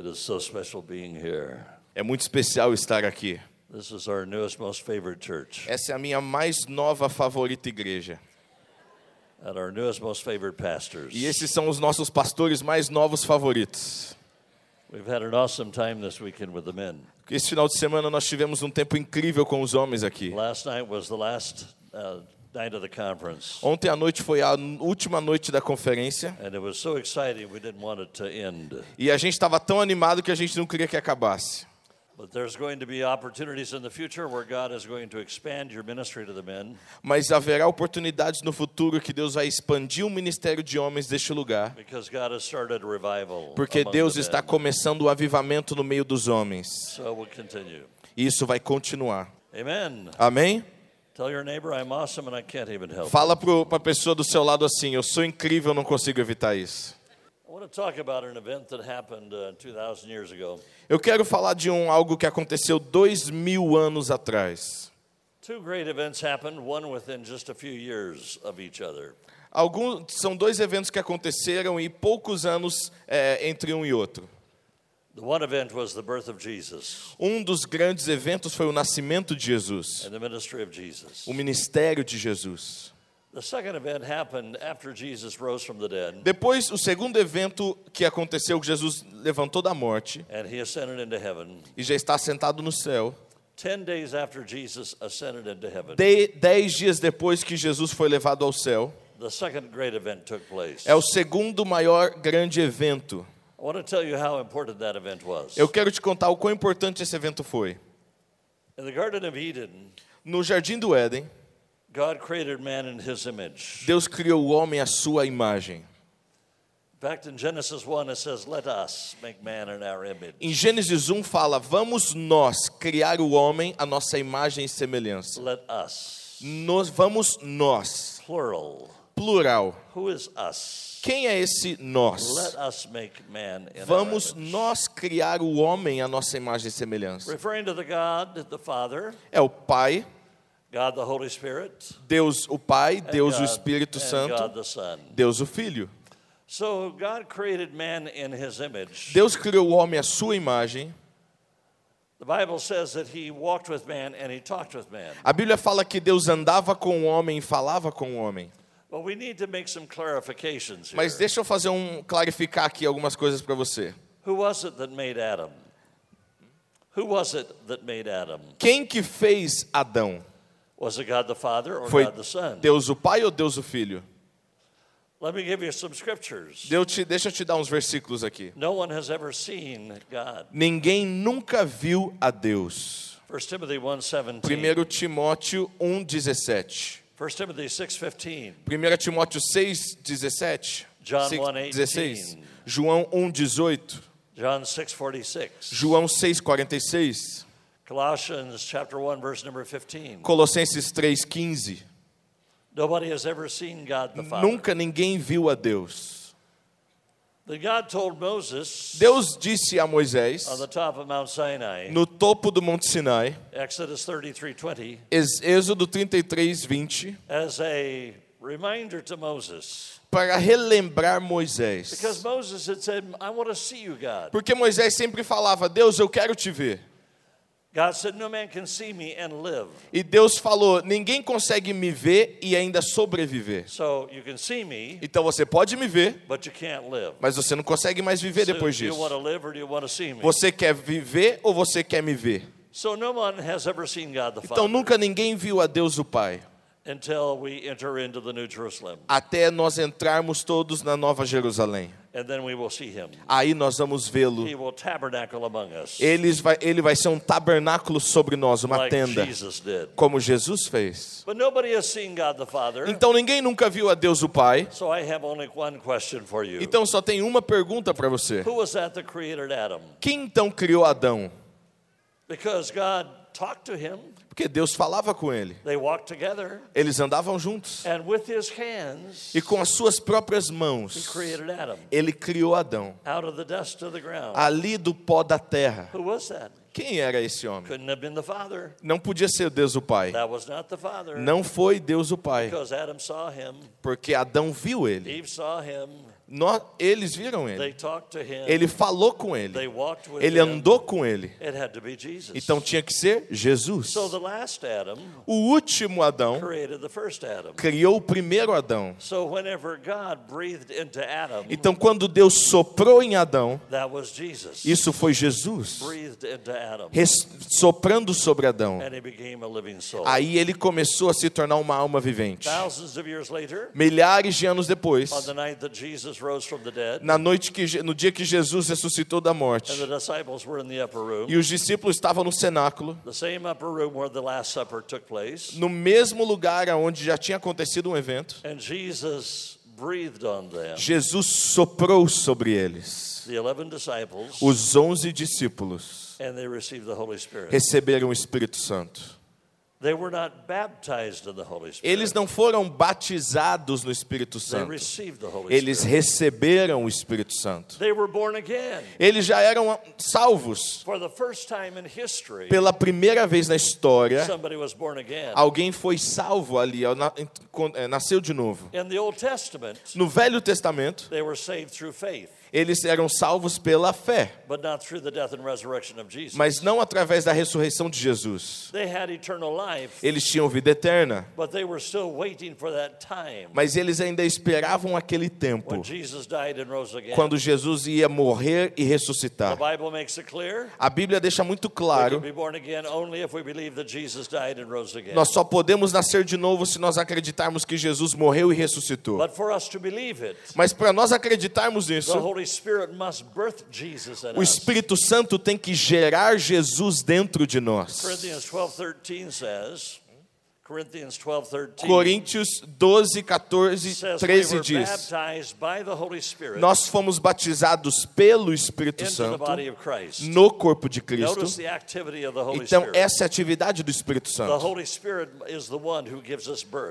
It is so special being here. É muito especial estar aqui. This is our newest, most favorite church, Essa é a minha mais nova favorita igreja. and our newest, most favorite pastors. E esses são os nossos pastores mais novos favoritos. We've had an awesome time this weekend with the men. Esse final de semana nós tivemos um tempo incrível com os homens aqui. Last night was the last uh, night of the conference, Ontem à noite foi a última noite da conferência and it was so exciting we didn't want it to end. e a gente estava tão animado que a gente não queria que acabasse. But there's going to be opportunities in the future where God is going to expand your ministry to the men Mas haverá oportunidades no futuro que Deus vai expandir o ministério de homens deste lugar, because God has started a revival. porque Deus está começando o avivamento no meio dos homens. Isso vai continuar. Amen. Amém? Tell your neighbor I'm awesome and I can't even help. it. Fala para a pessoa do seu lado assim: Eu sou incrível, não consigo evitar isso. I want to talk about an event that happened 2,000 years ago. Eu quero falar de um algo que aconteceu dois mil anos atrás. Two great events happened, one within just a few years of each other. Alguns, são dois eventos que aconteceram e poucos anos é, entre um e outro. Um dos grandes eventos foi o nascimento de Jesus, and the ministry of Jesus. o ministério de Jesus. The second event happened after Jesus rose from the dead Depois, o segundo evento que aconteceu, que Jesus levantou da morte and he ascended into heaven. e já está sentado no céu. Ten days after Jesus ascended into heaven, De, dez dias depois que Jesus foi levado ao céu, the second great event took place. é o segundo maior grande evento. Eu quero te contar o quão importante esse evento foi. In the Garden of Eden, No jardim do Éden, God created man in his image. Deus criou o homem à sua imagem. In fact, in Genesis 1, it says, Let us make man in our image. Em Gênesis 1 fala: "Vamos nós criar o homem à nossa imagem e semelhança". Let us. Nós vamos nós, Plural. Plural. Who is us? Quem é esse nós? Vamos nós criar o homem à nossa imagem e semelhança. É o Pai, God the Holy Spirit, Deus o Pai, Deus o Espírito Santo. Deus o Filho. So God created man in his image. Deus criou o homem à sua imagem. The Bible says that he walked with man and he talked with man. A Bíblia fala que Deus andava com o homem e falava com o homem. But we need to make some clarifications here. Mas deixa eu fazer um clarificar aqui algumas coisas para você. Who was it that made Adam? Who was it that made Adam? Quem que fez Adão? Was it God the Father or Foi God the Son? Deus o Pai ou Deus o Filho? Let me give you some scriptures. Deus te, deixa eu te dar uns versículos aqui. No one has ever seen God. Ninguém nunca viu a Deus. 1 Timothy 1:17. 1 Timóteo 1,17. 1 Timothy 6:15. 1 Timóteo 6,17. John 6, 1:18. 16. João 1,18. John 6:46. João 6,46. Colossians chapter 1 verse number 15. Colossenses 3,15. Nobody has ever seen God the Father. Nunca ninguém viu a Deus. That God told Moses Deus disse a Moisés, on the top of Mount Sinai, no topo do Monte Sinai, Exodus 33:20, Ex- Êxodo 33, 20, as a reminder to Moses. para relembrar Moisés. Because Moses had said, I want to see you, God. Porque Moisés sempre falava: Deus, eu quero te ver. God said, No man can see me and live. E Deus falou: ninguém consegue me ver e ainda sobreviver. So you can see me, Então você pode me ver, but you can't live. mas você não consegue mais viver So depois disso. want to live or do you want to see me? Você quer viver ou você quer me ver? So no one has ever seen God the Então Father nunca ninguém viu a Deus o Pai, until we enter into the New Jerusalem. até nós entrarmos todos na Nova Jerusalém. And then we will see him. Aí nós vamos vê-lo. He will tabernacle among us Eles vai, ele vai ser um tabernáculo sobre nós, uma tenda, como Jesus fez. But nobody has seen God the Father. Então ninguém nunca viu a Deus o Pai. So I have only one question for you. Então só tem uma pergunta para você. Who was that that created Adam? Quem então criou Adão? Because God Porque Deus falava com ele. they walked together, Eles andavam juntos. and with his hands, E com as suas próprias mãos, ele criou Adão. out of the dust of the ground. Ali do pó da terra. Quem era esse homem? Não podia ser Deus o Pai. That was not the Father. Não foi Deus o Pai. Because Adam saw him, Porque Adão viu ele. Eve saw him, Nó- eles viram ele. Ele falou com ele. Ele andou com ele. Então tinha que ser Jesus. O último Adão criou o primeiro Adão. Então, quando Deus soprou em Adão, isso foi Jesus, soprando sobre Adão. Aí ele começou a se tornar uma alma vivente. Milhares de anos depois, na noite que no dia que Jesus ressuscitou da morte, and the disciples were in the upper room, e os discípulos estavam no cenáculo, no mesmo lugar onde já tinha acontecido um evento, Jesus soprou sobre eles. The 11 disciples, Os onze discípulos and they received the Holy Spirit. receberam o Espírito Santo. Eles não foram batizados no Espírito Santo. received the Holy Eles receberam o Espírito Santo. They were born again. Eles já eram salvos. For the first time in history, Pela primeira vez na história, alguém foi salvo ali, é, nasceu de novo. No Velho Testamento, eles eram salvos pela fé, but not through the death and resurrection of Jesus. mas não através da ressurreição de Jesus. They had eternal life, Eles tinham vida eterna, but they were still waiting for that time mas eles ainda esperavam aquele tempo, quando Jesus ia morrer e The ressuscitar. Bible makes it clear A Bíblia deixa muito claro. Nós só podemos nascer de novo se nós acreditarmos que Jesus morreu e ressuscitou. But for us to believe it, Mas para nós acreditarmos nisso, Holy Spirit must birth Jesus in o. Espírito Santo tem que gerar Jesus dentro de nós. Coríntios 12, 14, says we 13 were diz: Nós fomos batizados pelo Espírito Santo no corpo de Cristo. Então, essa é a atividade do Espírito Santo.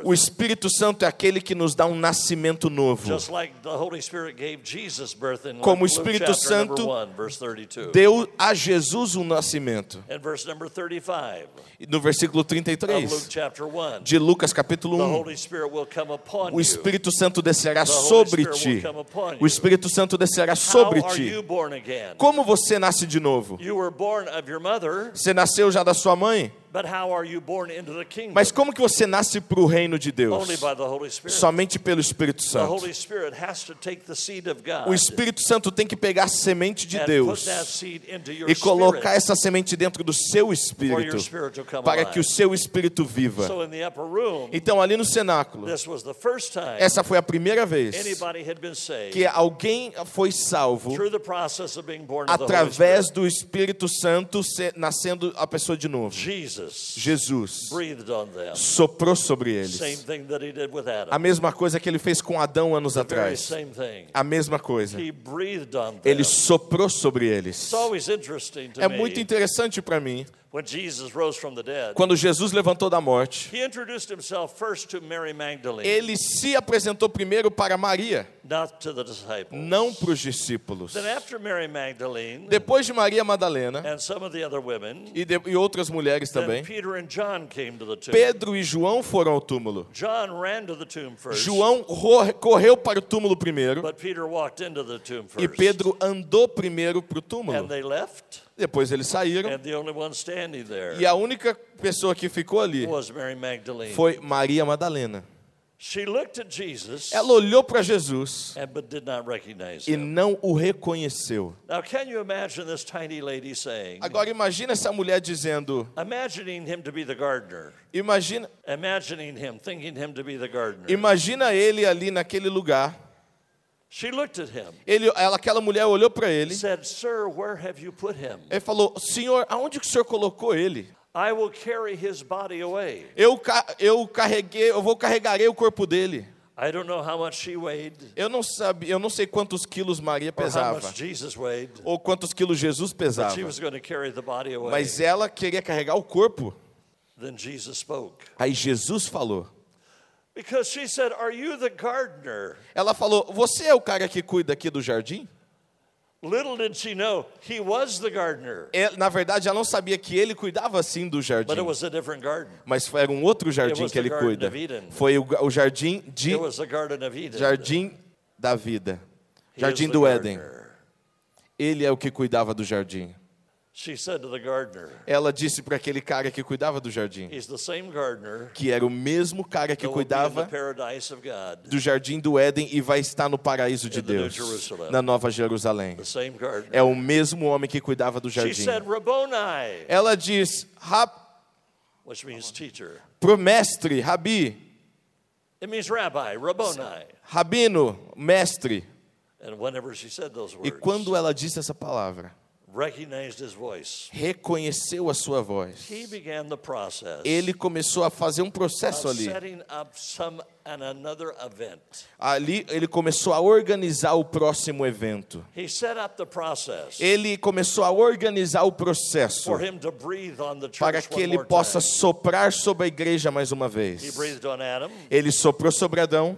O Espírito Santo é aquele que nos dá um nascimento novo. Just like the Holy Spirit gave Jesus birth in Como o Espírito Santo 1, verse 32. Deu a Jesus um nascimento. And verse number 35 E No versículo of Luke 33 chapter 1. De Lucas capítulo The 1. Holy Spirit will come upon O. Espírito Santo descerá sobre ti. O Espírito Santo descerá sobre ti. Como você nasce de novo? You were born of your mother, Você nasceu já da sua mãe? Mas como que você nasce para o reino de Deus? Somente pelo Espírito Santo. O Espírito Santo tem que pegar a semente de Deus e colocar essa semente dentro do seu espírito para que o seu espírito viva. Então, ali no cenáculo, essa foi a primeira vez que alguém foi salvo através do Espírito Santo nascendo a pessoa de novo. Jesus Jesus soprou sobre eles. A mesma coisa que ele fez com Adão anos atrás. A mesma coisa. Ele soprou sobre eles. É muito interessante para mim. When Jesus rose from the dead. Quando Jesus levantou da morte, ele se apresentou primeiro para Maria, não para os discípulos. Then after Mary Magdalene Depois de Maria Madalena and some of the other women, e, de- e outras mulheres também. Pedro e João foram ao túmulo. João correu para o túmulo primeiro but Peter walked into the tomb first. e Pedro andou primeiro para o túmulo. Depois eles saíram and the only one standing there e a única pessoa que ficou ali was Mary Magdalene. foi Maria Madalena. She looked at Jesus Ela olhou para Jesus and but did not recognize e não o reconheceu. Now, can you imagine this tiny lady saying, Agora imagina essa mulher dizendo, imagining him to be the gardener, imagina, imagining him, thinking him to be the gardener. imagina ele ali naquele lugar. She looked at him, Ele, ela, aquela mulher olhou para ele said, Sir, where have you put him? e falou: Senhor, aonde que o senhor colocou ele? I will carry his body away. Eu, eu carreguei, eu vou carregarei o corpo dele. I don't know how much she weighed Eu não sabia, eu não sei quantos quilos Maria pesava weighed, ou quantos quilos Jesus pesava, she was going to carry the body away. mas ela queria carregar o corpo. Then Jesus spoke. Aí Jesus falou. Because she said, Are you the gardener? Ela falou: Você é o cara que cuida aqui do jardim? Little did she know he was the gardener, É, na verdade, ela não sabia que ele cuidava sim do jardim, but it was a different garden. mas era um outro jardim que ele cuida. Foi o, jardim de It was the Garden of Eden. jardim da vida. He Jardim do Éden. Ele é o que cuidava do jardim. Ela disse para aquele cara que cuidava do jardim, He's the same gardener que era o mesmo cara que cuidava paradise of God. do jardim do Éden e vai estar no paraíso de Deus, na Nova Jerusalém. The same gardener. É o mesmo homem que cuidava do She jardim. said, Rabboni, Ela diz, "Rab- which means teacher. pro mestre, rabi, It means rabbi, Rabboni. rabino, mestre. And whenever she said those E words, quando ela disse essa palavra, recognized his voice, reconheceu a sua voz. he began the process Ele começou a fazer um processo of ali. setting up some and another event. Ali ele começou a organizar o próximo evento. He set up the process Ele começou a organizar o processo for him to breathe on the para que ele possa time. soprar sobre a igreja mais uma He vez. breathed on Adam. Ele soprou sobre Adão,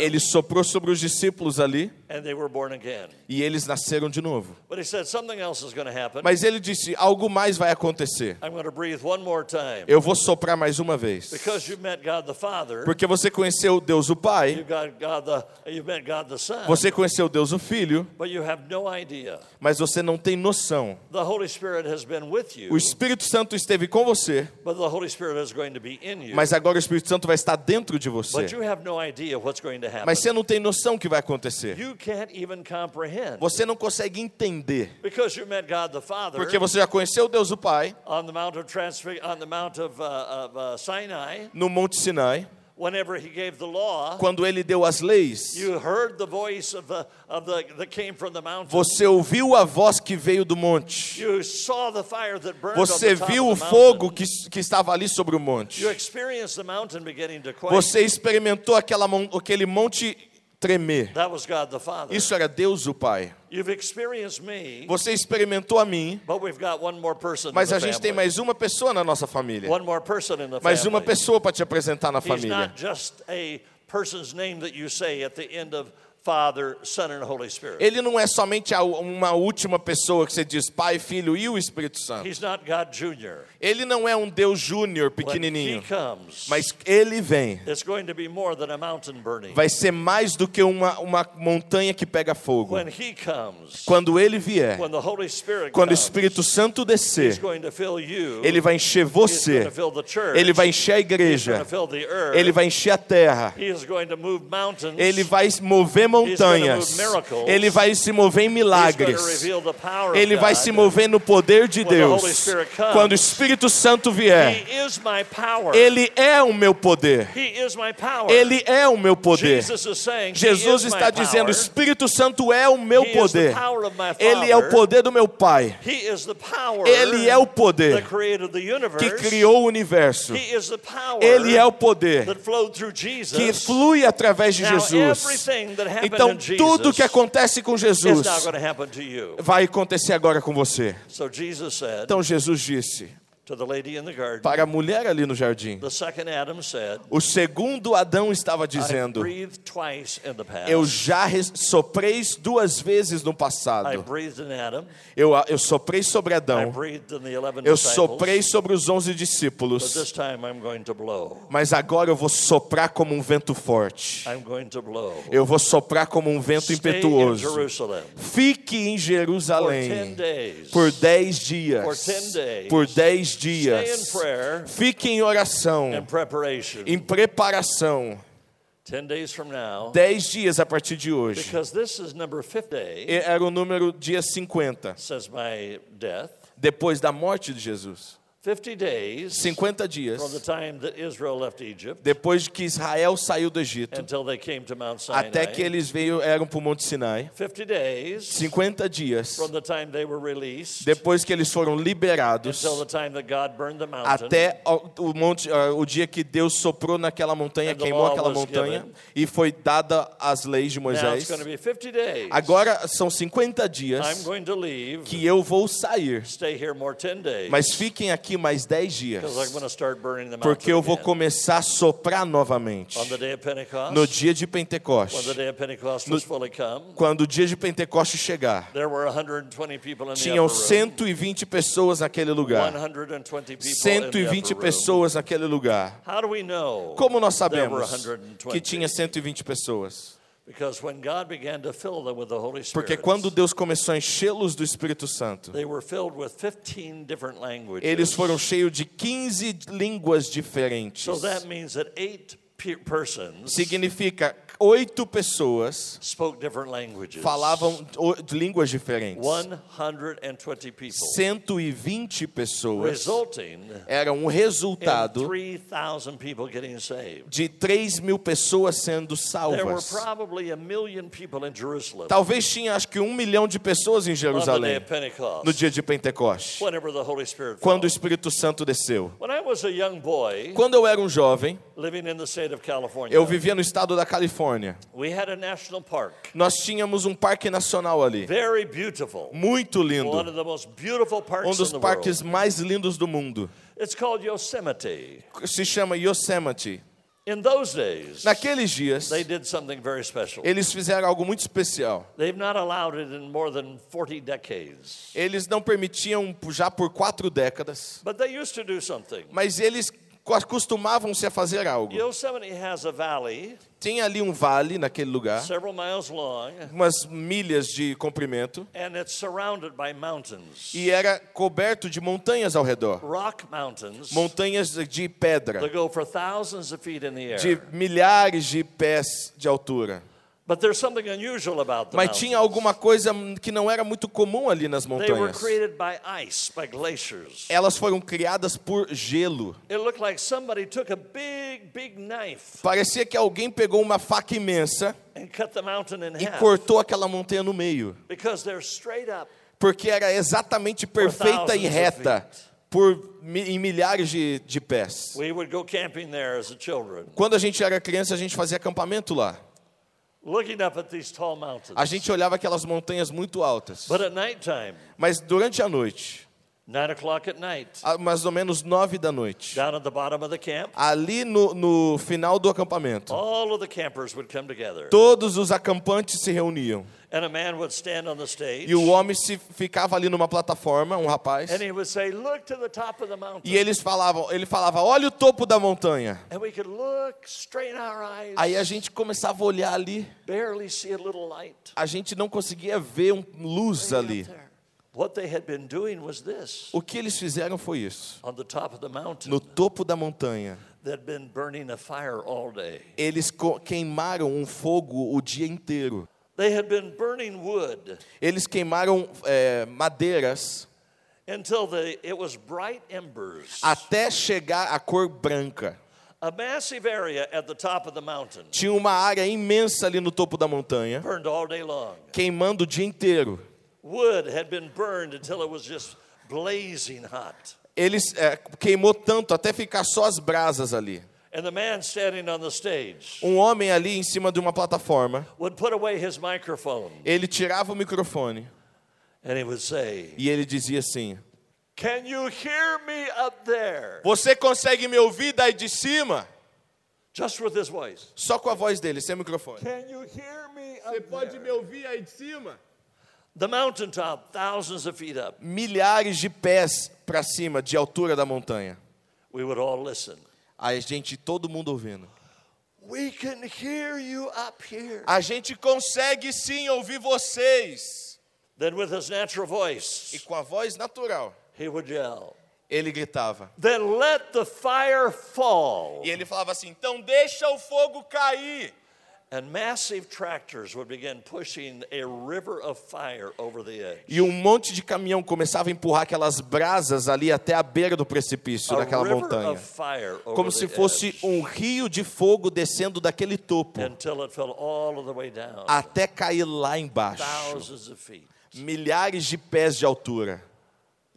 ele soprou sobre os discípulos ali and they were born again. e eles nasceram de novo. But he said something else is going to happen. Mas ele disse: algo mais vai acontecer. I'm going to breathe one more time. Eu vou soprar mais uma vez. Because you met God the Father, Porque você conheceu Deus o Pai, você conheceu Deus o Filho, but you have no idea. mas você não tem noção. The Holy Spirit has been with you, O Espírito Santo esteve com você, but the Holy Spirit is going to be in you. mas agora o Espírito Santo vai estar dentro de você. But you have no idea what's going to happen. Mas você não tem noção o que vai acontecer. Você não consegue entender. Because you met God the Father Porque você já conheceu Deus o Pai uh, uh, no Monte Sinai, quando ele deu as leis. You heard the voice of the of the that came from the mountain. Você ouviu a voz que veio do monte. Você viu o fogo que, que estava ali sobre o monte. Você experimentou aquela, aquele monte tremer. Isso era Deus o Pai. You've experienced me, Você experimentou a mim, but we've got one more person mas a gente tem mais uma pessoa na nossa família. Mais uma pessoa para te apresentar na He's família. not just a person's name that you say at the end of Father, Son, and Holy Spirit. Ele não é somente uma última pessoa que você diz Pai, Filho e o Espírito Santo. He's not God Jr. Ele não é um Deus júnior When pequenininho, He comes, mas ele vem. it's going to be more than a mountain burning. Vai ser mais do que uma, uma montanha que pega fogo. When He comes, Quando ele vier, when the Holy Spirit quando o Espírito Santo He's descer, going to fill you. ele vai encher He's você, to fill the church. ele vai encher a He's igreja, to fill the earth. ele vai encher a terra, He is going to move mountains. ele vai mover montanhas, ele vai se mover em milagres. Ele vai se mover no poder de Deus. Quando o Espírito Santo vier, ele é o meu poder. Ele é o meu poder. Jesus está dizendo: power. Espírito Santo é o meu poder. my Ele é o poder do meu Pai. Ele é o poder que criou o universo. Ele é o poder que flui através de Jesus. Então, tudo que acontece com Jesus vai acontecer agora com você. Então, Jesus disse to the lady in the garden, para a mulher ali no jardim. the second Adam said, O segundo Adão estava I dizendo. Eu já soprei duas vezes no passado. Eu, eu soprei sobre Adão. breathed in the 11 Eu soprei sobre os onze discípulos. Mas agora eu vou soprar como um vento forte. Eu vou soprar como um vento impetuoso. Fique em for 10 Jerusalém por dez dias. For 10 days. Por dez in dias. Fique em oração, em preparação. 10 days from now. Dez dias a partir de hoje. Because this is number 50 day, Era o número dia 50, says my death. depois da morte de Jesus. 50 days 50 from the dias time that Israel left Egypt depois de que Israel saiu do Egito, até que eles veio, eram para o Monte Sinai. 50 days 50 dias depois que eles foram liberados, até o, monte, ah, o dia que Deus soprou naquela montanha, queimou aquela montanha e foi dada as leis de Moisés. going to be 50 days. Agora são 50 I'm dias que eu vou sair, stay here more 10 days. mas fiquem aqui aqui mais dez dias, porque eu vou começar a soprar novamente. No dia de when the Pentecoste, day of Pentecost was fully come, quando o dia de Pentecoste chegar, there were 120 people in the tinham upper room. 120 pessoas naquele lugar. 120 people in the 120 upper room. pessoas naquele lugar. How do we know Como nós sabemos 120? que tinha 120 pessoas? Because when God began to fill them with the Holy Spirit, Porque quando Deus começou a enchê-los do Espírito Santo, they were filled with 15 different languages. eles foram cheios de 15 línguas diferentes. Significa oito pessoas spoke different languages. falavam línguas diferentes. 120 people. 120 pessoas eram um resultado 3,000 people getting saved. de 3 mil pessoas sendo There were salvas. probably a million people in Jerusalem Talvez tinha acho que um milhão de pessoas em Jerusalém no dia de Pentecoste, whenever the Holy Spirit quando o. Espírito Santo desceu. When I was a young boy Quando eu era um jovem, living in the state of California, eu vivia no estado da Califórnia. We had a national park, Nós tínhamos um parque nacional ali, very beautiful, muito one lindo, of the most beautiful um parks dos parques mais lindos do mundo. It's called Yosemite. Se chama Yosemite. In those days, Naqueles dias, they did something very special. eles fizeram algo muito especial. They've not allowed it in more than 40 decades. Eles não permitiam já por quatro décadas, But they used to do something. mas eles costumavam-se a fazer algo. Tinha ali um vale naquele lugar, umas milhas de comprimento, e era coberto de montanhas ao redor. Rock mountains Montanhas de pedra, de milhares de pés de altura. But there's something unusual about the Mas tinha alguma coisa que não era muito comum ali nas They were montanhas. created by ice, by glaciers. Elas foram criadas por gelo. It looked like somebody took a big, big knife Parecia que alguém pegou uma faca imensa and cut the mountain in e half cortou aquela montanha no meio. because they're straight up. Porque era exatamente perfeita e reta por em milhares de, de pés. We would go camping there as a children, Quando a gente era criança, a gente fazia acampamento lá. A gente olhava aquelas montanhas muito altas. But at nighttime, Mas durante a noite, nine o'clock at night, a- mais ou menos nove da noite, down at the bottom of the camp, ali no, no final do acampamento, all of the campers would come together. todos os acampantes se reuniam. And a man would stand on the stage E o homem se ficava ali numa plataforma, um rapaz, and he would say, Look to the top of the mountain. e eles falavam, ele falava: "Olha o topo da montanha". And we could look, strain our eyes, Aí a gente começava a olhar ali, barely see a little light. a gente não conseguia ver um luz ali. there. What they had been doing was this O que eles fizeram foi isso. on the top of the mountain, No topo da montanha, they'd been burning a fire all day. eles queimaram um fogo o dia inteiro. They had been burning wood Eles queimaram é, madeiras until the, it was bright embers. até chegar à cor branca. A massive area at the top of the mountain, Tinha uma área imensa ali no topo da montanha, burned all day long. queimando o dia inteiro. Wood had been burned until it was just blazing hot. Eles é, queimou tanto até ficar só as brasas ali. And the man standing on the stage Um homem ali em cima de uma plataforma, would put away his microphone ele tirava o microfone and he would say, e ele dizia assim: Can you hear me up there? Você consegue me ouvir daí de cima? Just with his voice. Só com a voz dele, sem microfone. Can you hear me Você up pode there? me ouvir aí de cima? The mountaintop, thousands of feet up. Milhares de pés para cima de altura da montanha. We would all listen. A gente, todo mundo ouvindo. We can hear you up here. A gente consegue sim ouvir vocês. Then, with his natural E voice, com a voz natural, he would yell, ele gritava. Then let the fire fall. E ele falava assim: então deixa o fogo cair. E um monte de caminhão começava a empurrar aquelas brasas ali até a beira do precipício daquela river montanha. of fire over Como the se fosse edge um rio de fogo descendo daquele topo until it fell all of the way down, até cair lá embaixo. Milhares de pés de altura.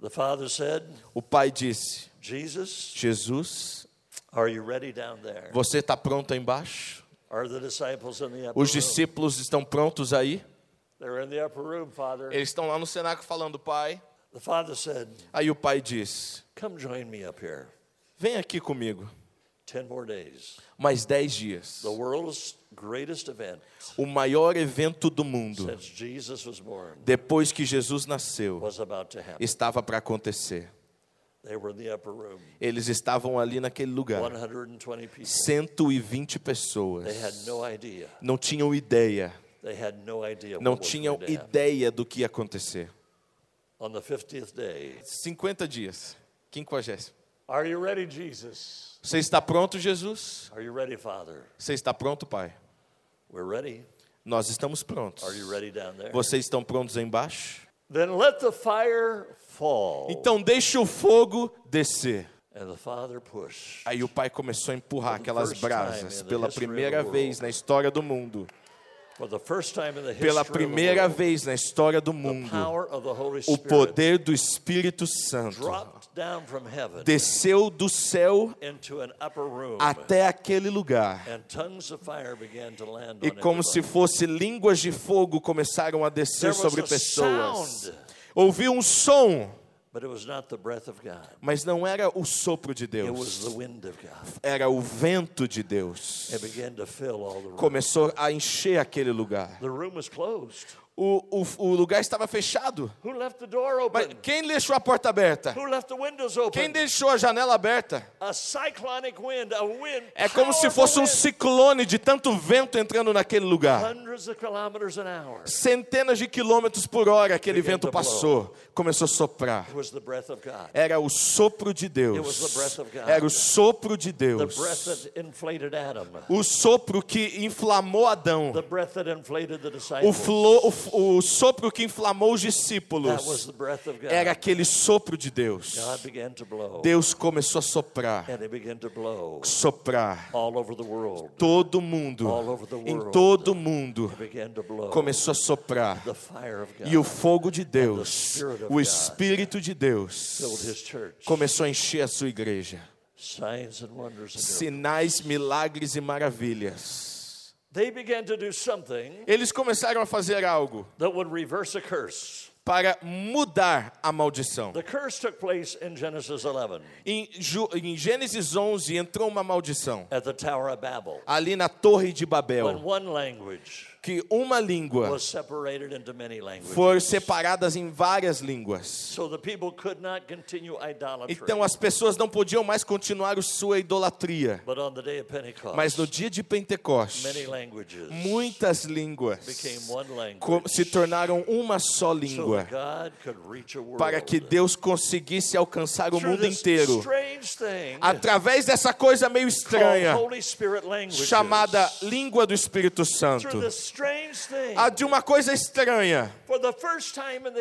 The father said, O pai disse: Jesus, Jesus, are you ready down there? você está pronto aí embaixo? Are the disciples in the upper Os room? discípulos estão prontos aí? They're in the upper room, Father. Eles estão lá no cenáculo falando: Pai, The father said, Aí o pai here. Vem aqui comigo. Mais dez dias. O maior evento do mundo, depois que Jesus nasceu, estava para acontecer. Eles estavam ali naquele lugar. 120 people. 120 They pessoas. had no idea. Não tinham ideia. They had no idea Não tinham ideia do que ia acontecer. On the 50th day, 50 dias. 50. are you ready, Jesus? Você está pronto, Jesus? Are you ready, Father? Você está pronto, Pai? We're ready. Nós estamos prontos. Are you ready down there? Vocês estão prontos embaixo? Then let the fire fall. Então deixe o fogo descer. Aí o pai começou a empurrar aquelas brasas pela primeira vez na história do mundo. Pela primeira vez na história do mundo, o poder do Espírito Santo desceu do céu até aquele lugar. E como se fosse línguas de fogo começaram a descer sobre pessoas. Sound, Ouvi um som, but it was not the breath of God. mas não era o sopro de It was Deus, the wind of God. era o vento de Deus. It began to fill all the room. Começou a encher aquele lugar. O, o, o lugar estava fechado. Mas quem deixou a porta aberta? Quem deixou a janela aberta? Wind, wind. É como se fosse um ciclone de tanto vento entrando naquele lugar. Centenas de quilômetros por hora aquele Began vento passou. Começou a soprar. Era o sopro de Deus. Era o sopro de Deus. O sopro que inflamou Adão. O, flo, o, o sopro que inflamou os discípulos. Era aquele sopro de Deus. Deus começou a soprar. Soprar. Todo mundo. Em todo mundo. Começou a soprar. E o fogo de Deus, o Espírito de Deus, começou a encher a sua igreja. Sinais, milagres e maravilhas. Eles começaram a fazer algo that would reverse a curse. para mudar a maldição. The curse took place in Genesis 11 Em, em Gênesis 11 entrou uma maldição at the Tower of Babel. ali na Torre de When Babel, one language que uma língua foi separadas em várias línguas. So the people could not continue idolatry. Então as pessoas não podiam mais continuar sua idolatria. Mas no dia de Pentecoste, many languages muitas línguas se tornaram uma só língua para que Deus conseguisse alcançar o mundo inteiro através dessa coisa meio estranha chamada língua do Espírito Santo. A de uma coisa estranha,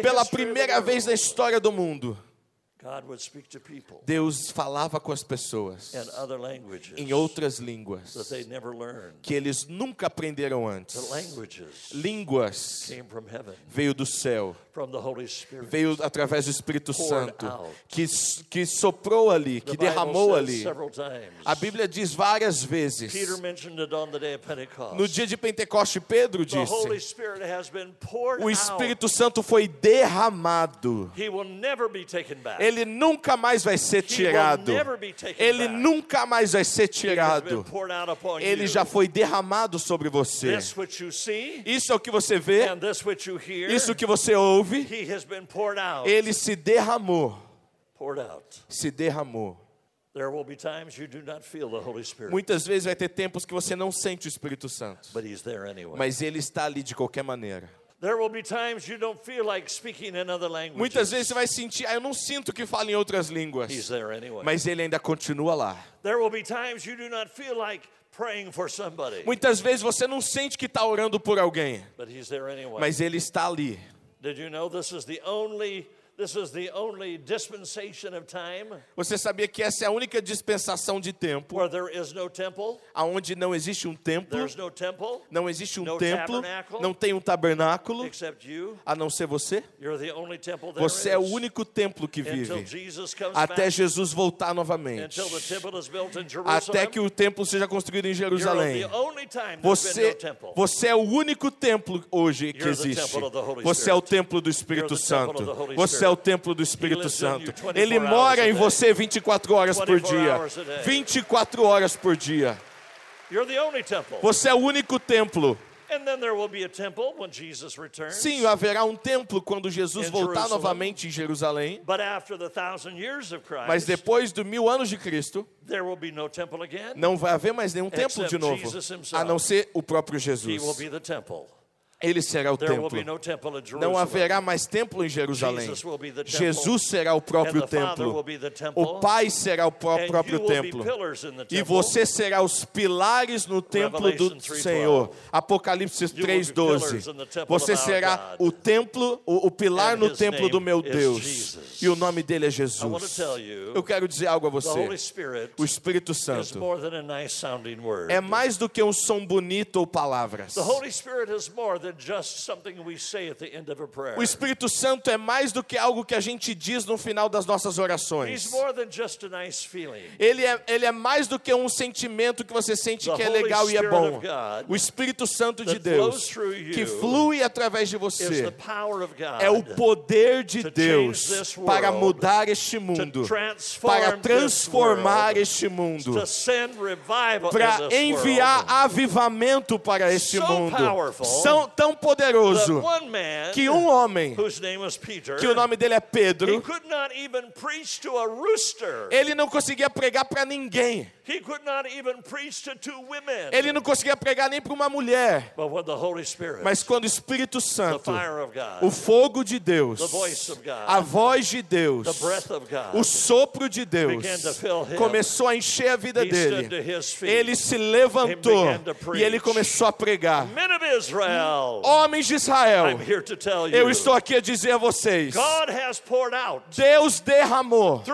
pela primeira vez na história do mundo, Deus falava com as pessoas in other languages em outras that línguas they never learned. que eles nunca aprenderam antes. Línguas came from heaven, veio do céu, veio através do Espírito Santo, que, que soprou ali, que derramou ali. A Bíblia diz várias vezes. No dia de Pentecoste, Pedro disse: O. Espírito Santo foi derramado. He Ele nunca mais vai ser tirado. Ele nunca mais vai ser tirado. Ele já foi derramado sobre você. Isso é o que você vê, isso que você ouve. Ele se derramou. Se derramou. Muitas vezes vai ter tempos que você não sente o Espírito Santo, mas ele está ali de qualquer maneira. Muitas vezes você vai sentir, ah, eu não sinto que fala em outras línguas, mas ele ainda continua lá. There will be times you do not feel like praying for somebody, Muitas vezes você não sente que está orando por alguém, but he's there anyway. mas ele está ali. Did you know this is the only this is the only dispensation of time Você sabia que essa é a única dispensação de tempo where there is no temple, aonde não existe um templo, não existe um templo, não tem um tabernáculo, except you. a não ser você? Você é o único templo que vive até Jesus voltar novamente. Até que o templo seja construído em Jerusalém. Você, você é o único templo hoje que existe. Você é o templo do Espírito Santo. Você é o templo do Espírito Santo. 24 Ele mora em você 24 horas por 24 dia. hours a day. 24 horas por dia. Você é o único templo. And then there will be a temple when Jesus returns. Sim, haverá um templo quando Jesus voltar novamente em Jerusalém. Mas depois dos mil anos de Cristo, there will be no temple again. não vai haver mais nenhum templo de novo, a não ser o próprio Jesus. Ele será o templo. Não haverá mais templo em Jerusalém. Jesus será o próprio templo. O Pai será o próprio templo. E você será os pilares no templo do Revelation 3:12. Senhor. Apocalipse will be 3:12. pillars in the temple Você será o templo, o, o pilar no templo do meu Deus. E o nome dele é Jesus. Eu quero dizer algo a você. O Espírito Santo é mais do que um som bonito ou palavras. O Espírito Santo é mais do que algo que a gente diz no final das nossas orações. Ele é, ele é mais do que um sentimento que você sente que é legal e é bom. O Espírito Santo de Deus through you que flui através de você é o poder de Deus para mudar este mundo, para transformar este mundo, para enviar avivamento para este mundo. São tão That poderoso que um homem, que o nome dele é Pedro, ele não conseguia pregar para ninguém. He could not even preach to two women. Ele não conseguia pregar nem para uma mulher. But when the Holy Spirit, Mas quando o Espírito the Santo, fire of God, o fogo de Deus, The voice of God. a voz de Deus, the breath of God, o sopro de Deus começou a encher a vida dele. Ele se levantou e ele começou a pregar. Homens de Israel, eu estou aqui a dizer a vocês: Deus derramou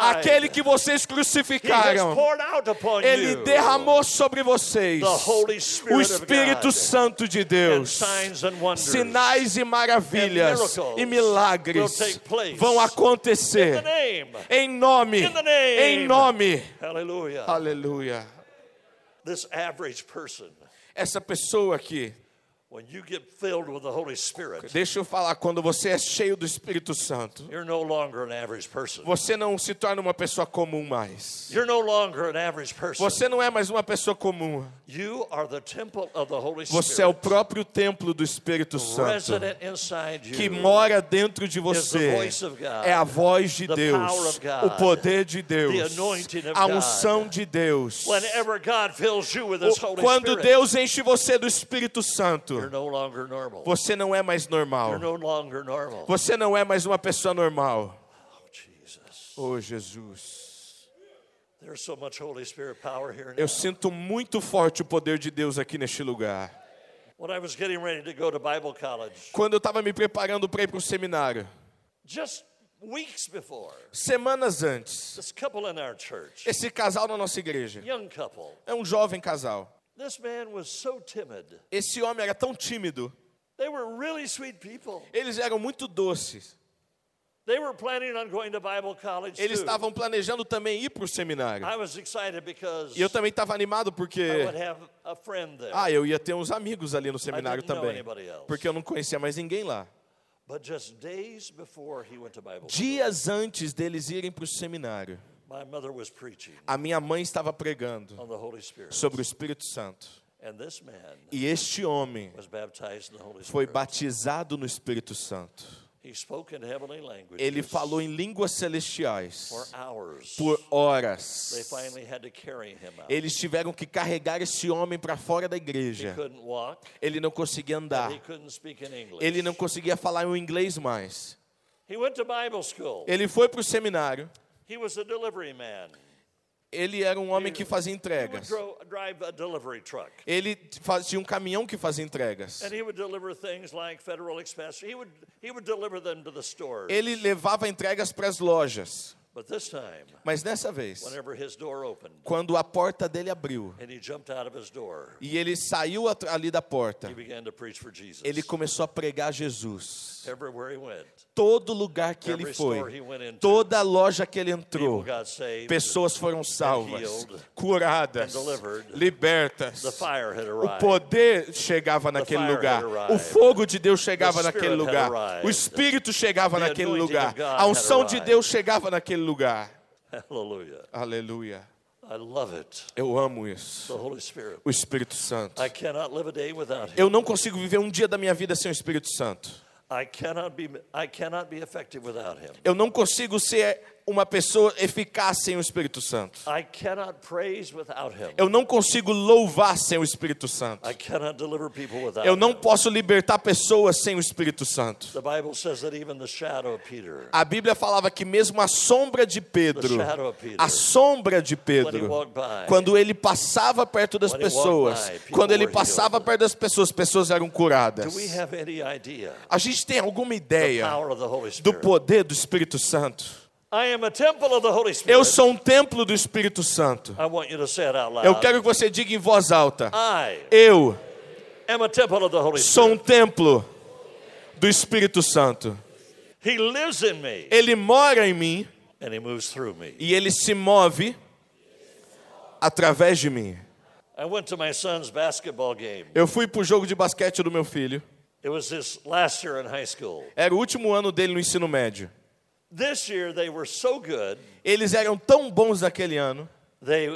aquele que vocês crucificaram. Upon Ele derramou sobre vocês the Holy Spirit o Espírito. Santo de Deus. Sinais e maravilhas e milagres vão in the acontecer name. em nome, In the name. em nome. Hallelujah. Aleluia. This average person, Essa pessoa aqui, when you get filled with the Holy Spirit, deixa eu falar, quando você é cheio do Espírito Santo, you're no longer an average person. você não se torna uma pessoa comum mais. You're no longer an average person. Você não é mais uma pessoa comum. You are the temple of the Holy Você é o próprio templo do Espírito Santo Resident inside you. que mora dentro de você. É a voz de Deus, o poder de Deus, a unção de Deus. Whenever God fills you with His O- Holy Quando Deus enche você do Espírito Santo, no longer normal. você não é mais normal. You're no longer normal. Você não é mais uma pessoa normal. Oh, Jesus. Oh, Jesus. There's so much Holy Spirit power here now. Eu sinto muito forte o poder de Deus aqui neste lugar. When I was getting ready to go to Bible college, Quando eu estava me preparando para ir para o seminário, just weeks before, semanas antes, this couple in our church, esse casal na nossa igreja young couple, é um jovem casal. This man was so timid. Esse homem era tão tímido. They were really sweet people. Eles eram muito doces. They were planning on going to Bible college Eles estavam planejando também ir para o seminário. I was excited because E eu também estava animado porque I would have a friend there. ah, eu ia ter uns amigos ali no seminário didn't know também, porque eu não conhecia mais ninguém lá. But just days before he went to Bible school, Dias antes deles irem para o seminário, my mother was preaching a minha mãe estava pregando on the Holy Spirit. sobre o Espírito Santo. And this man E este homem was baptized in the Holy foi batizado no Espírito Santo. He spoke in heavenly languages Ele falou em línguas celestiais for hours. por They horas. finally had to carry him out. Eles tiveram que carregar esse homem para fora da He igreja. couldn't walk. Ele não conseguia andar. He couldn't speak in English. Ele não conseguia falar o inglês mais. He went to Bible school. Ele foi para o seminário. He was a delivery man. Ele era um homem que fazia entregas. Ele fazia um caminhão que fazia entregas. Ele levava entregas para as lojas. Mas nessa vez, quando a porta dele abriu and he jumped out of his door, e ele saiu ali da porta, ele começou a pregar Jesus. Todo lugar que ele foi, toda loja que ele entrou, pessoas foram salvas, curadas, libertas. O poder chegava naquele lugar. O fogo de Deus chegava naquele lugar. O Espírito chegava naquele lugar. A unção de. Deus chegava naquele lugar. Hallelujah. Aleluia. I love it. Eu amo isso. The Holy Spirit. O Espírito Santo. I cannot live a day without him. Eu não consigo viver um dia da minha vida sem o Espírito Santo. I cannot be I cannot be effective without him. Eu não consigo ser uma pessoa eficaz sem o Espírito Santo. Eu não consigo louvar sem o Espírito Santo. I cannot deliver people without Eu não him. posso libertar pessoas sem o Espírito Santo. A Bíblia falava que mesmo a sombra de Pedro, a sombra de Pedro, quando ele passava perto das pessoas, quando ele passava perto das pessoas, pessoas eram curadas. A gente tem alguma ideia do poder do Espírito Santo? I am a temple of the Holy Spirit. Eu sou um templo do Espírito Santo. I want you to say it out loud. Eu quero que você diga em voz alta: I Eu am a temple of the Holy sou um templo do Espírito Santo. He lives in me Ele mora em mim and he moves through me. e ele se move através de mim. I went to my son's basketball game. Eu fui pro jogo de basquete do meu filho. It was his last year in high school. Era o último ano dele no ensino médio. This year they were so good, Eles eram tão bons naquele ano. they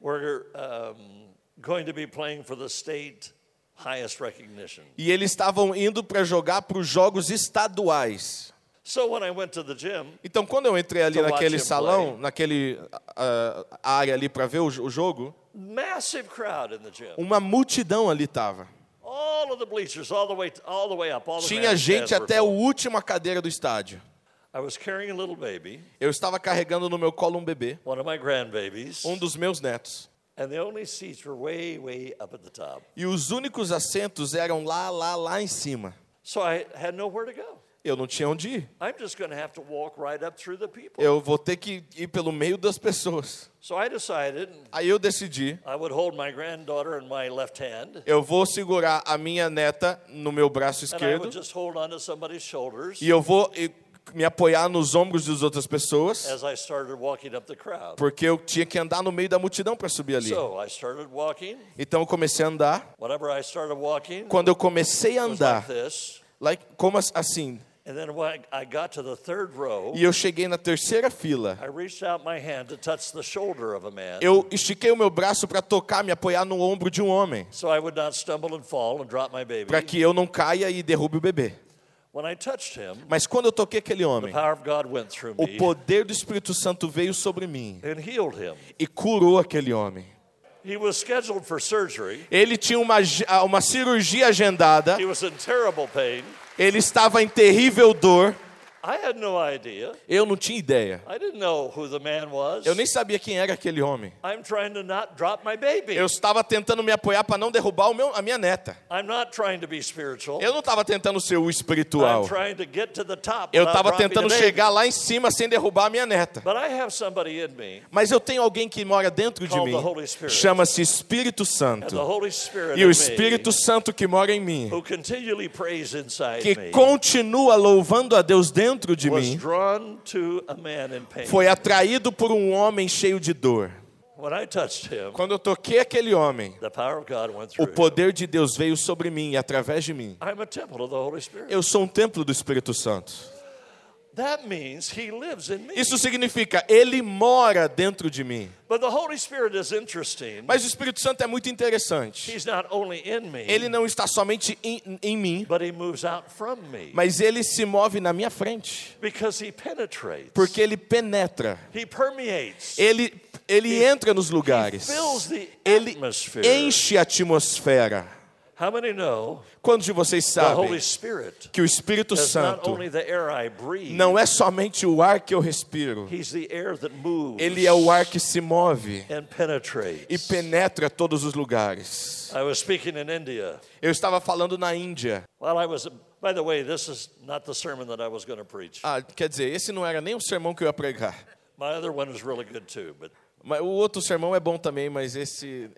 were um, going to be playing for the state highest recognition. E eles estavam indo para jogar para os jogos estaduais. So when I went to the gym, Então, quando eu entrei ali naquele salão, play. naquele ah, área ali para ver o, o jogo, massive crowd in the gym. uma multidão ali estava. All of the bleachers, all the way, all the way up, all the Tinha gente até a última cadeira do estádio. I was carrying a little baby, Eu estava carregando no meu colo um bebê, one of my grandbabies, um dos meus netos. and the only seats were way, way up at the top. E os únicos assentos eram lá, lá, lá em cima. So I had nowhere to go. Eu não tinha onde ir. I'm just going to have to walk right up through the people. Eu vou ter que ir pelo meio das pessoas. So I decided Aí eu decidi, I would hold my granddaughter in my left hand, eu vou segurar a minha neta no meu braço and I esquerdo would just hold onto somebody's shoulders e eu vou me apoiar nos ombros das outras pessoas, as I started walking up the crowd. porque eu tinha que andar no meio da multidão para subir ali. Então eu comecei a andar. Quando eu comecei a andar, like como as- assim, And then when I got to the third row, e eu cheguei na terceira fila, eu estiquei o meu braço para tocar, me apoiar no ombro de um homem, para que eu não caia e derrube o bebê. When I touched him, Mas quando eu toquei aquele homem, o poder do Espírito Santo veio sobre mim e curou aquele homem. He was scheduled for surgery. Ele tinha uma, uma cirurgia agendada, He was in terrible pain. ele estava em terrível dor. I had no idea. Eu não tinha ideia. I didn't know who the man was. Eu nem sabia quem era aquele homem. I'm trying to not drop my baby. Eu estava tentando me apoiar para não derrubar o meu, a minha neta. I'm not trying to be spiritual. Eu não estava tentando ser o espiritual. I'm trying to get to the top. Eu estava tentando chegar lá em cima sem derrubar a minha neta. But I have somebody in me, Mas eu tenho alguém que mora dentro de mim. Chama-se Espírito and the Santo. Holy Spirit E o Espírito Santo que mora em mim, who continually prays inside que me, continua louvando a Deus dentro de was mim, foi atraído por um homem cheio de dor. Quando eu toquei aquele homem, o poder de Deus veio sobre mim e através de mim. Eu sou um templo do Espírito Santo. That means he lives in me. Isso significa, ele mora dentro de mim. But the Holy Spirit is interesting. Mas o Espírito Santo é muito interessante. He's not only in me, Ele não está somente em, em mim, but he moves out from me mas ele se move na minha frente, because he penetrates. porque ele penetra. he permeates. Ele ele entra nos lugares. fills the Ele atmosphere. enche a atmosfera. How many know Quantos de vocês sabem Spirit que o Espírito Santo only the air I breathe, não é somente o ar que eu respiro, he's the air that moves ele é o ar que se move and penetrates. e penetra todos os lugares. I was speaking in India. Eu estava falando na Índia. While I was, by the way, this is not the sermon that I was going to preach. Ah, quer dizer, esse não era nem o sermão que eu ia pregar. My other one is really good too, but Mas o outro sermão é bom também, mas esse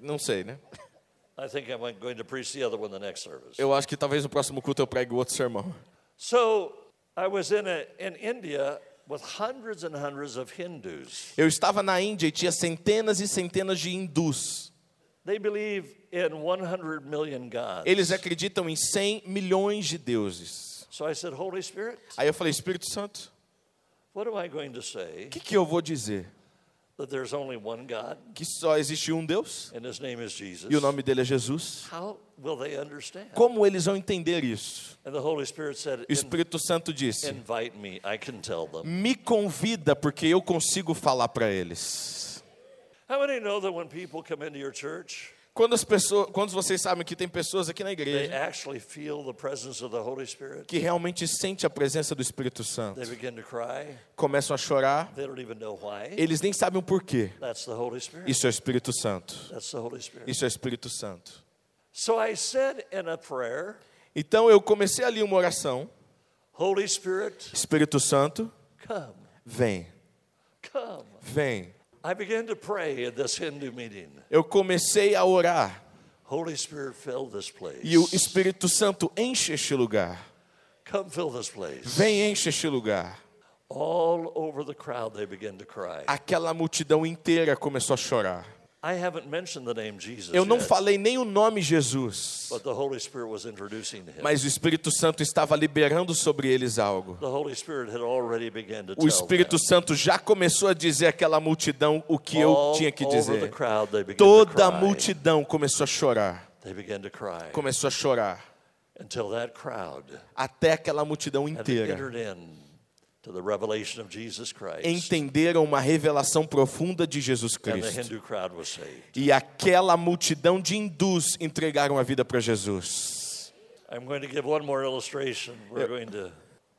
não sei, né? Eu acho que talvez no próximo culto eu pregue outro sermão. So I was in, a, in India with hundreds and hundreds of Hindus. Eu estava na Índia e tinha centenas e centenas de hindus. They believe in 100 million gods. Eles acreditam em 100 milhões de deuses. So I said, Holy Spirit, Aí eu falei, Espírito Santo, what am I going to say? o que, que eu vou dizer? That there's only one God Que só existe um Deus and his name is Jesus. e o nome dele é Jesus? How will they understand? Como eles vão entender isso? And the Holy Spirit said, O "In- Espírito Santo disse: invite me, I can tell them. Me convida porque eu consigo falar para eles. How many know that when people come into your church, Quando as pessoas, quando vocês sabem que tem pessoas aqui na igreja que realmente sente a presença do Espírito Santo, começam a chorar, eles nem sabem o porquê. Isso é o Espírito Santo. Isso é o Espírito Santo. So I said in a prayer, Então eu comecei ali uma oração. Espírito Santo, come, vem, come. vem. I began to pray at this Hindu meeting. Eu comecei a orar Holy Spirit, fill this place. e o Espírito Santo enche este lugar. Come fill this place. Vem, enche este lugar. All over the crowd, they began to cry. Aquela multidão inteira começou a chorar. I haven't mentioned the name Jesus Eu não falei nem o nome Jesus, but the Holy Spirit was introducing him. mas o Espírito Santo estava liberando sobre eles algo. the Holy Spirit had already begun to O Espírito. Santo já começou a dizer àquela multidão o que eu tinha que dizer. crowd, they began to Toda a multidão começou a chorar, They began to cry começou a chorar, until that crowd até aquela multidão inteira entenderam uma revelação profunda de Jesus and the Cristo. Hindu crowd was saved. E aquela multidão de hindus entregaram a vida para Jesus. I'm going to give one more illustration. We're going to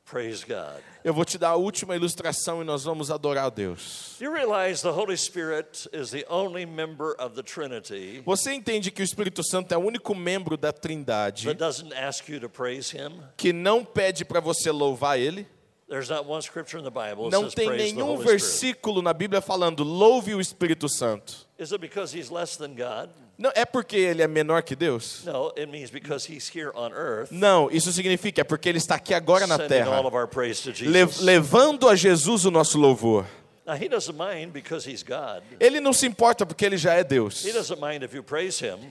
praise God. Eu vou te dar a última ilustração e nós vamos adorar a Deus. Do you realize the Holy Spirit is the only member of the Trinity Você entende que o Espírito Santo é o único membro da Trindade that doesn't ask you to praise Him? que não pede para você louvar Ele? There's not one scripture in the Bible that Não tem nenhum versículo na Bíblia falando louve o Espírito Santo. Is it because He's less than God? Não, é porque ele é menor que Deus? No, it means because He's here on earth, Não, isso significa é porque ele está aqui agora na terra, levando a Jesus o nosso louvor. Now, He doesn't mind because He's God. Ele não se importa porque ele já é Deus.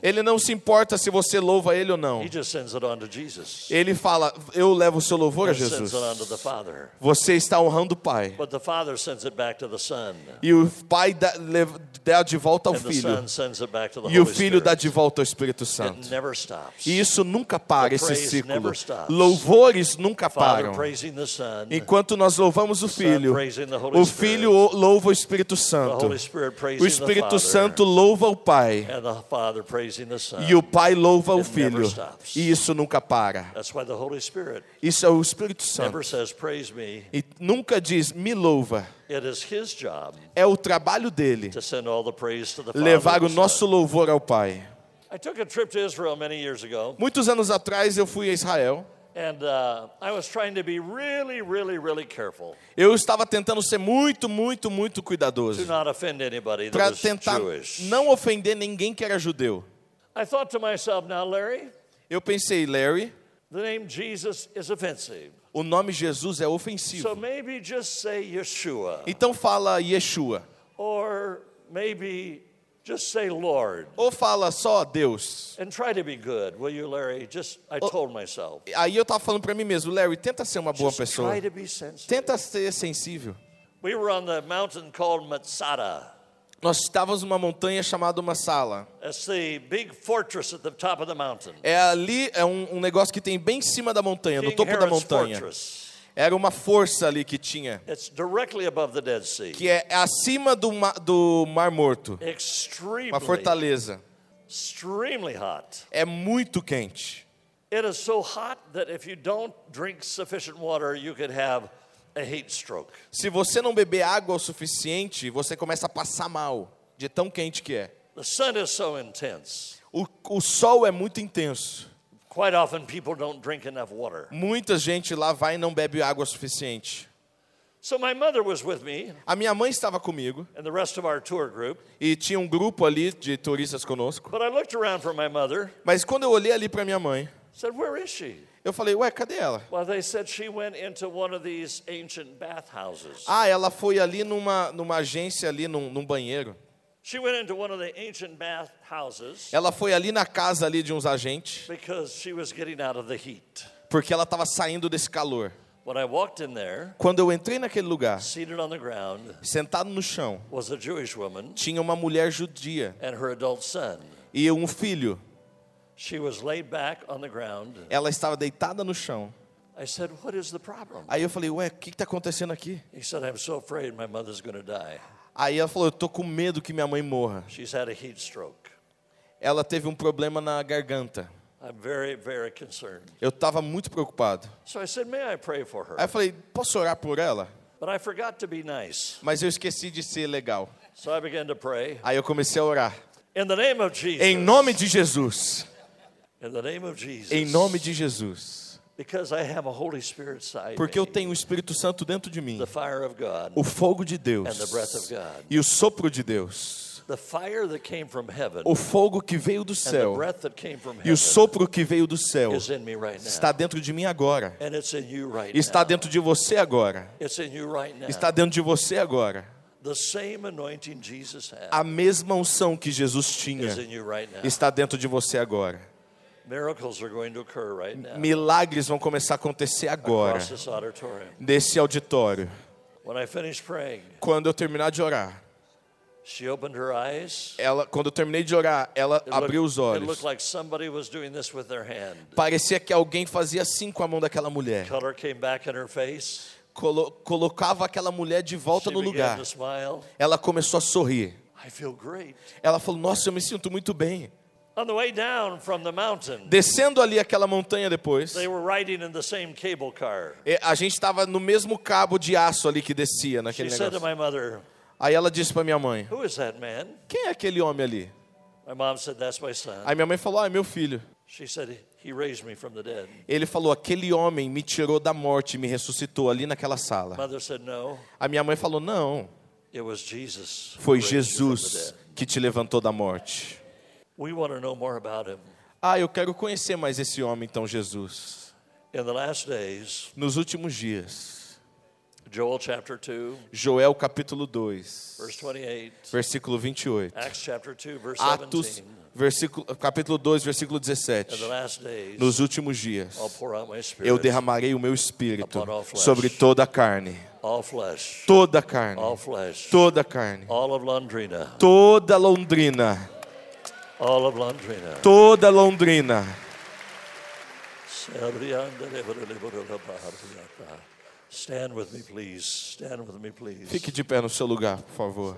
Ele não se importa se você louva ele ou não. He just sends it on to Jesus. Ele fala: Eu levo o seu louvor a Jesus. Você está honrando o Pai. But the Father sends it back to the Son. E o Pai dá, dá de volta ao Filho. Son sends it back to the E o Holy Filho dá de volta ao Espírito It Santo. E isso nunca para, esse ciclo. Louvores nunca param. Enquanto nós louvamos o Filho, o. Filho louva o Espírito Santo. O Espírito. Santo louva o Pai. And the Father praising the Son. E o Pai louva o Filho. E isso nunca para. That's why the Holy Spirit Isso é o Espírito never Santo. says, Praise me. E nunca diz, me louva. It is His job É o trabalho dele to send all the praise to the Father. levar o nosso louvor ao Pai. I took a trip to Israel many years ago, Muitos anos atrás eu fui a Israel. And I was trying to be really, really, really careful Eu estava tentando ser muito, muito, muito to cuidadoso not offend anybody that para tentar não ofender ninguém que era judeu. I thought to myself, now, Larry, Eu pensei, Larry, the name Jesus is offensive. o nome Jesus é So ofensivo. maybe just say Yeshua, Então fala Yeshua. or maybe just say Lord. Ou fala só Deus. And try to be good, will you, Larry? Just, I told myself. Aí eu tava falando para mim mesmo, Larry, tenta ser uma boa Just pessoa. try to be sensitive. Tenta ser sensível. We were on the mountain called Matsada. Nós estávamos numa montanha chamada uma sala. That's the big fortress at the top of the mountain. É ali, é um, um negócio que tem bem em cima da montanha, no King topo da Herod's montanha. fortress. Era uma força ali que tinha, It's directly above the Dead Sea. que é acima do, ma- do Mar Morto. Extremely, Uma fortaleza. extremely hot. É muito quente. It is so hot that if you don't drink sufficient water, you could have a heat stroke. Se você não beber água o suficiente, você começa a passar mal, de tão quente que é. The sun is so intense. O, o sol é muito intenso. Quite often, people don't drink enough water. Muita gente lá vai e não bebe água suficiente. So my mother was with me A minha mãe estava comigo and the rest of our tour group. e tinha um grupo ali de turistas conosco. But I looked around for my mother. Mas quando eu olhei ali para minha mãe, Said, "Where is she?" Eu falei, ué, cadê ela? Well, they said she went into one of these ancient bathhouses. Ah, ela foi ali numa, numa agência, ali num, num banheiro. She went into one of the ancient bathhouses Ela foi ali na casa ali de uns agentes, because she was getting out of the heat. porque ela estava saindo desse calor. When I walked in there, Quando eu entrei naquele lugar, seated on the ground, sentado no chão, was a Jewish woman tinha uma mulher judia and her adult son. e um filho. She was laid back on the ground. Ela estava deitada no chão. I said, What is the problem? Aí eu falei, ué, o que está acontecendo aqui? He said, I'm so afraid my mother's going to die. Aí ela falou, eu tô com medo que minha mãe morra. She's had a heat stroke. Ela teve um problema na garganta. I'm very, very concerned. Eu estava muito preocupado. So I said, May I pray for her? Aí eu falei, posso orar por ela? But I forgot to be nice. Mas eu esqueci de ser legal. So I began to pray. Aí eu comecei a orar. In the name of Jesus. Em nome de Jesus. In the name of Jesus. Em nome de Jesus. Porque eu tenho o Espírito Santo dentro de mim. O fogo de Deus. E o sopro de Deus. O fogo que veio do céu. E o sopro que veio do céu. Está dentro de mim agora. and it's in you right Está dentro de você agora. Está dentro de você agora. A mesma unção que Jesus tinha está dentro de você agora. Milagres vão começar a acontecer agora, nesse auditório. When I finished praying, Quando eu terminar de orar, she opened her eyes. ela, quando eu terminei de orar, ela abriu os olhos. looked like somebody was doing this with their hand. Parecia que alguém fazia assim com a mão daquela mulher. Color came back in her face. Colo- colocava aquela mulher de volta no lugar. Ela começou a sorrir. I feel great. Ela falou: Nossa, eu me sinto muito bem. On the way down from the mountain, Descendo ali aquela montanha depois, they were riding in the same cable car. a gente estava no mesmo cabo de aço ali que descia She naquele said to negócio. my mother, Aí ela disse para minha mãe: Who is that man? Quem é aquele homem ali? My mom said, That's my son. Aí minha mãe falou: Ah, é meu filho. She said, He raised me from the dead. Ele falou: Aquele homem me tirou da morte, me ressuscitou ali naquela sala. Mother said, No, A minha mãe falou: Não, it was Jesus. who foi Jesus dead." que te levantou da morte. We want to know more about him. Ah, eu quero conhecer mais esse homem, então, Jesus. In the last days, Nos últimos dias, Joel chapter 2, Joel capítulo 2, verse 28, versículo 28. Acts chapter 2, verse Atos, 17. versículo, capítulo 2, versículo In 17. the last days, Nos últimos dias, eu derramarei o meu espírito sobre toda a carne. Toda a carne. Toda a carne. Toda of Londrina. Toda Londrina. Stand with me, please. Stand with me, please. Fique de pé no seu lugar, por favor.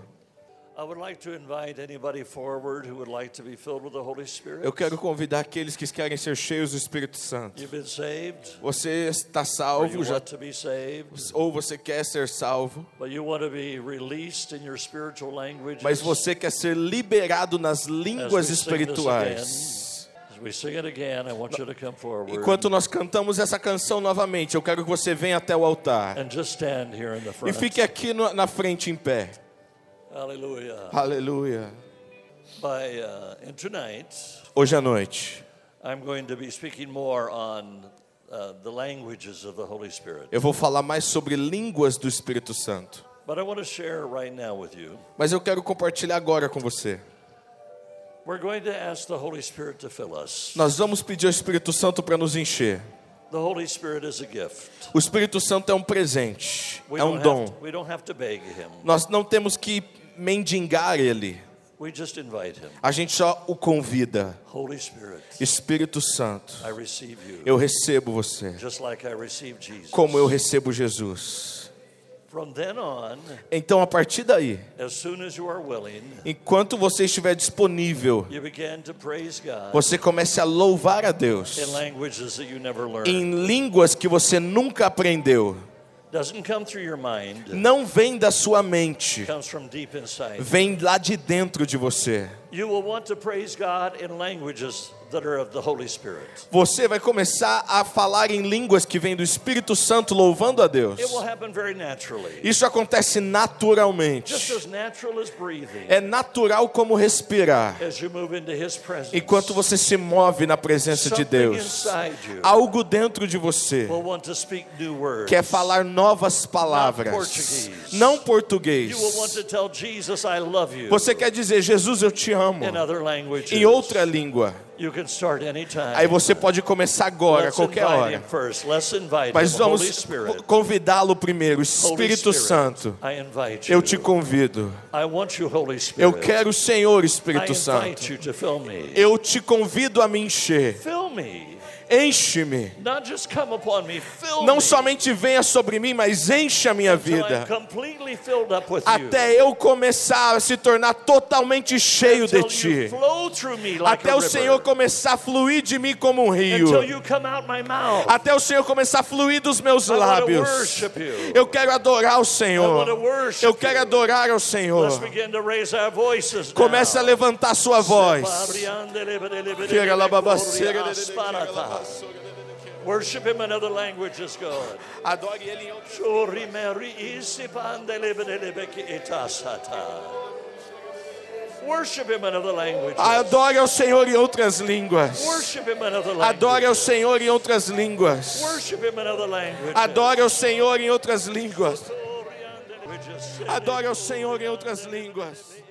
Eu quero convidar aqueles que querem ser cheios do Espírito Santo. Você está salvo já ou você quer ser salvo, but you want to be released in your spiritual languages. mas você quer ser liberado nas línguas As we sing this espirituais. As we sing it again, I want you to come forward Enquanto nós cantamos essa canção novamente, eu quero que você venha até o altar and just stand here in the e fique aqui na frente em pé. Hallelujah. Aleluia. By uh, and tonight, Hoje à noite, I'm going to be speaking more on uh, the languages of the Holy Spirit. eu vou falar mais sobre línguas do Espírito Santo. But I want to share right now with you. Mas eu quero compartilhar agora com você. We're going to ask the Holy Spirit to fill us. Nós vamos pedir ao Espírito Santo para nos encher. The Holy Spirit is a gift. O Espírito Santo é um presente, We é um don't dom. have to, we don't have to beg Him. Nós não temos que mendigar ele. We just invite Him. A gente só o convida. Holy Spirit, Espírito Santo, I receive you, eu recebo você, just like I received Jesus. como eu recebo Jesus. From then on, Então, a partir daí, as soon as you are willing, enquanto você estiver disponível, você comece a louvar a Deus em línguas que você nunca aprendeu. Doesn't come through your mind, Não vem da sua mente, vem lá de dentro de você. you will want to praise God in languages Você vai começar a falar em línguas que vêm do Espírito Santo louvando a Deus. It will happen very naturally. Isso acontece naturalmente. Just as natural as breathing É natural como respirar. Enquanto você se move na presença de Deus, algo dentro de você quer falar novas palavras, não português. Você quer dizer, Jesus, eu te amo, em outra língua. You can start anytime. Aí você pode começar agora, a Let's qualquer hora. Mas vamos convidá-lo primeiro, Espírito Spirit, Santo. I invite you. Eu te convido. I want you, Holy Spirit. Eu quero o Senhor, Espírito Santo. Eu te convido a me encher. Fill me. Enche-me. Não me. somente venha sobre mim, mas enche a minha vida. Até eu começar a se tornar totalmente cheio de ti. Até o. Senhor começar a fluir de mim como um rio. Até o Senhor começar a fluir dos meus lábios. Eu quero adorar o Senhor. Eu quero adorar ao Let's Senhor. Comece a levantar sua voz. Worship him in other languages, God. Adore Ele em. Worship him in other languages. Adore ao Senhor em outras línguas. Worship him in other Adore ao Senhor em outras línguas. Worship him in other languages. Adore ao Senhor em outras línguas. Adore ao Senhor em outras línguas.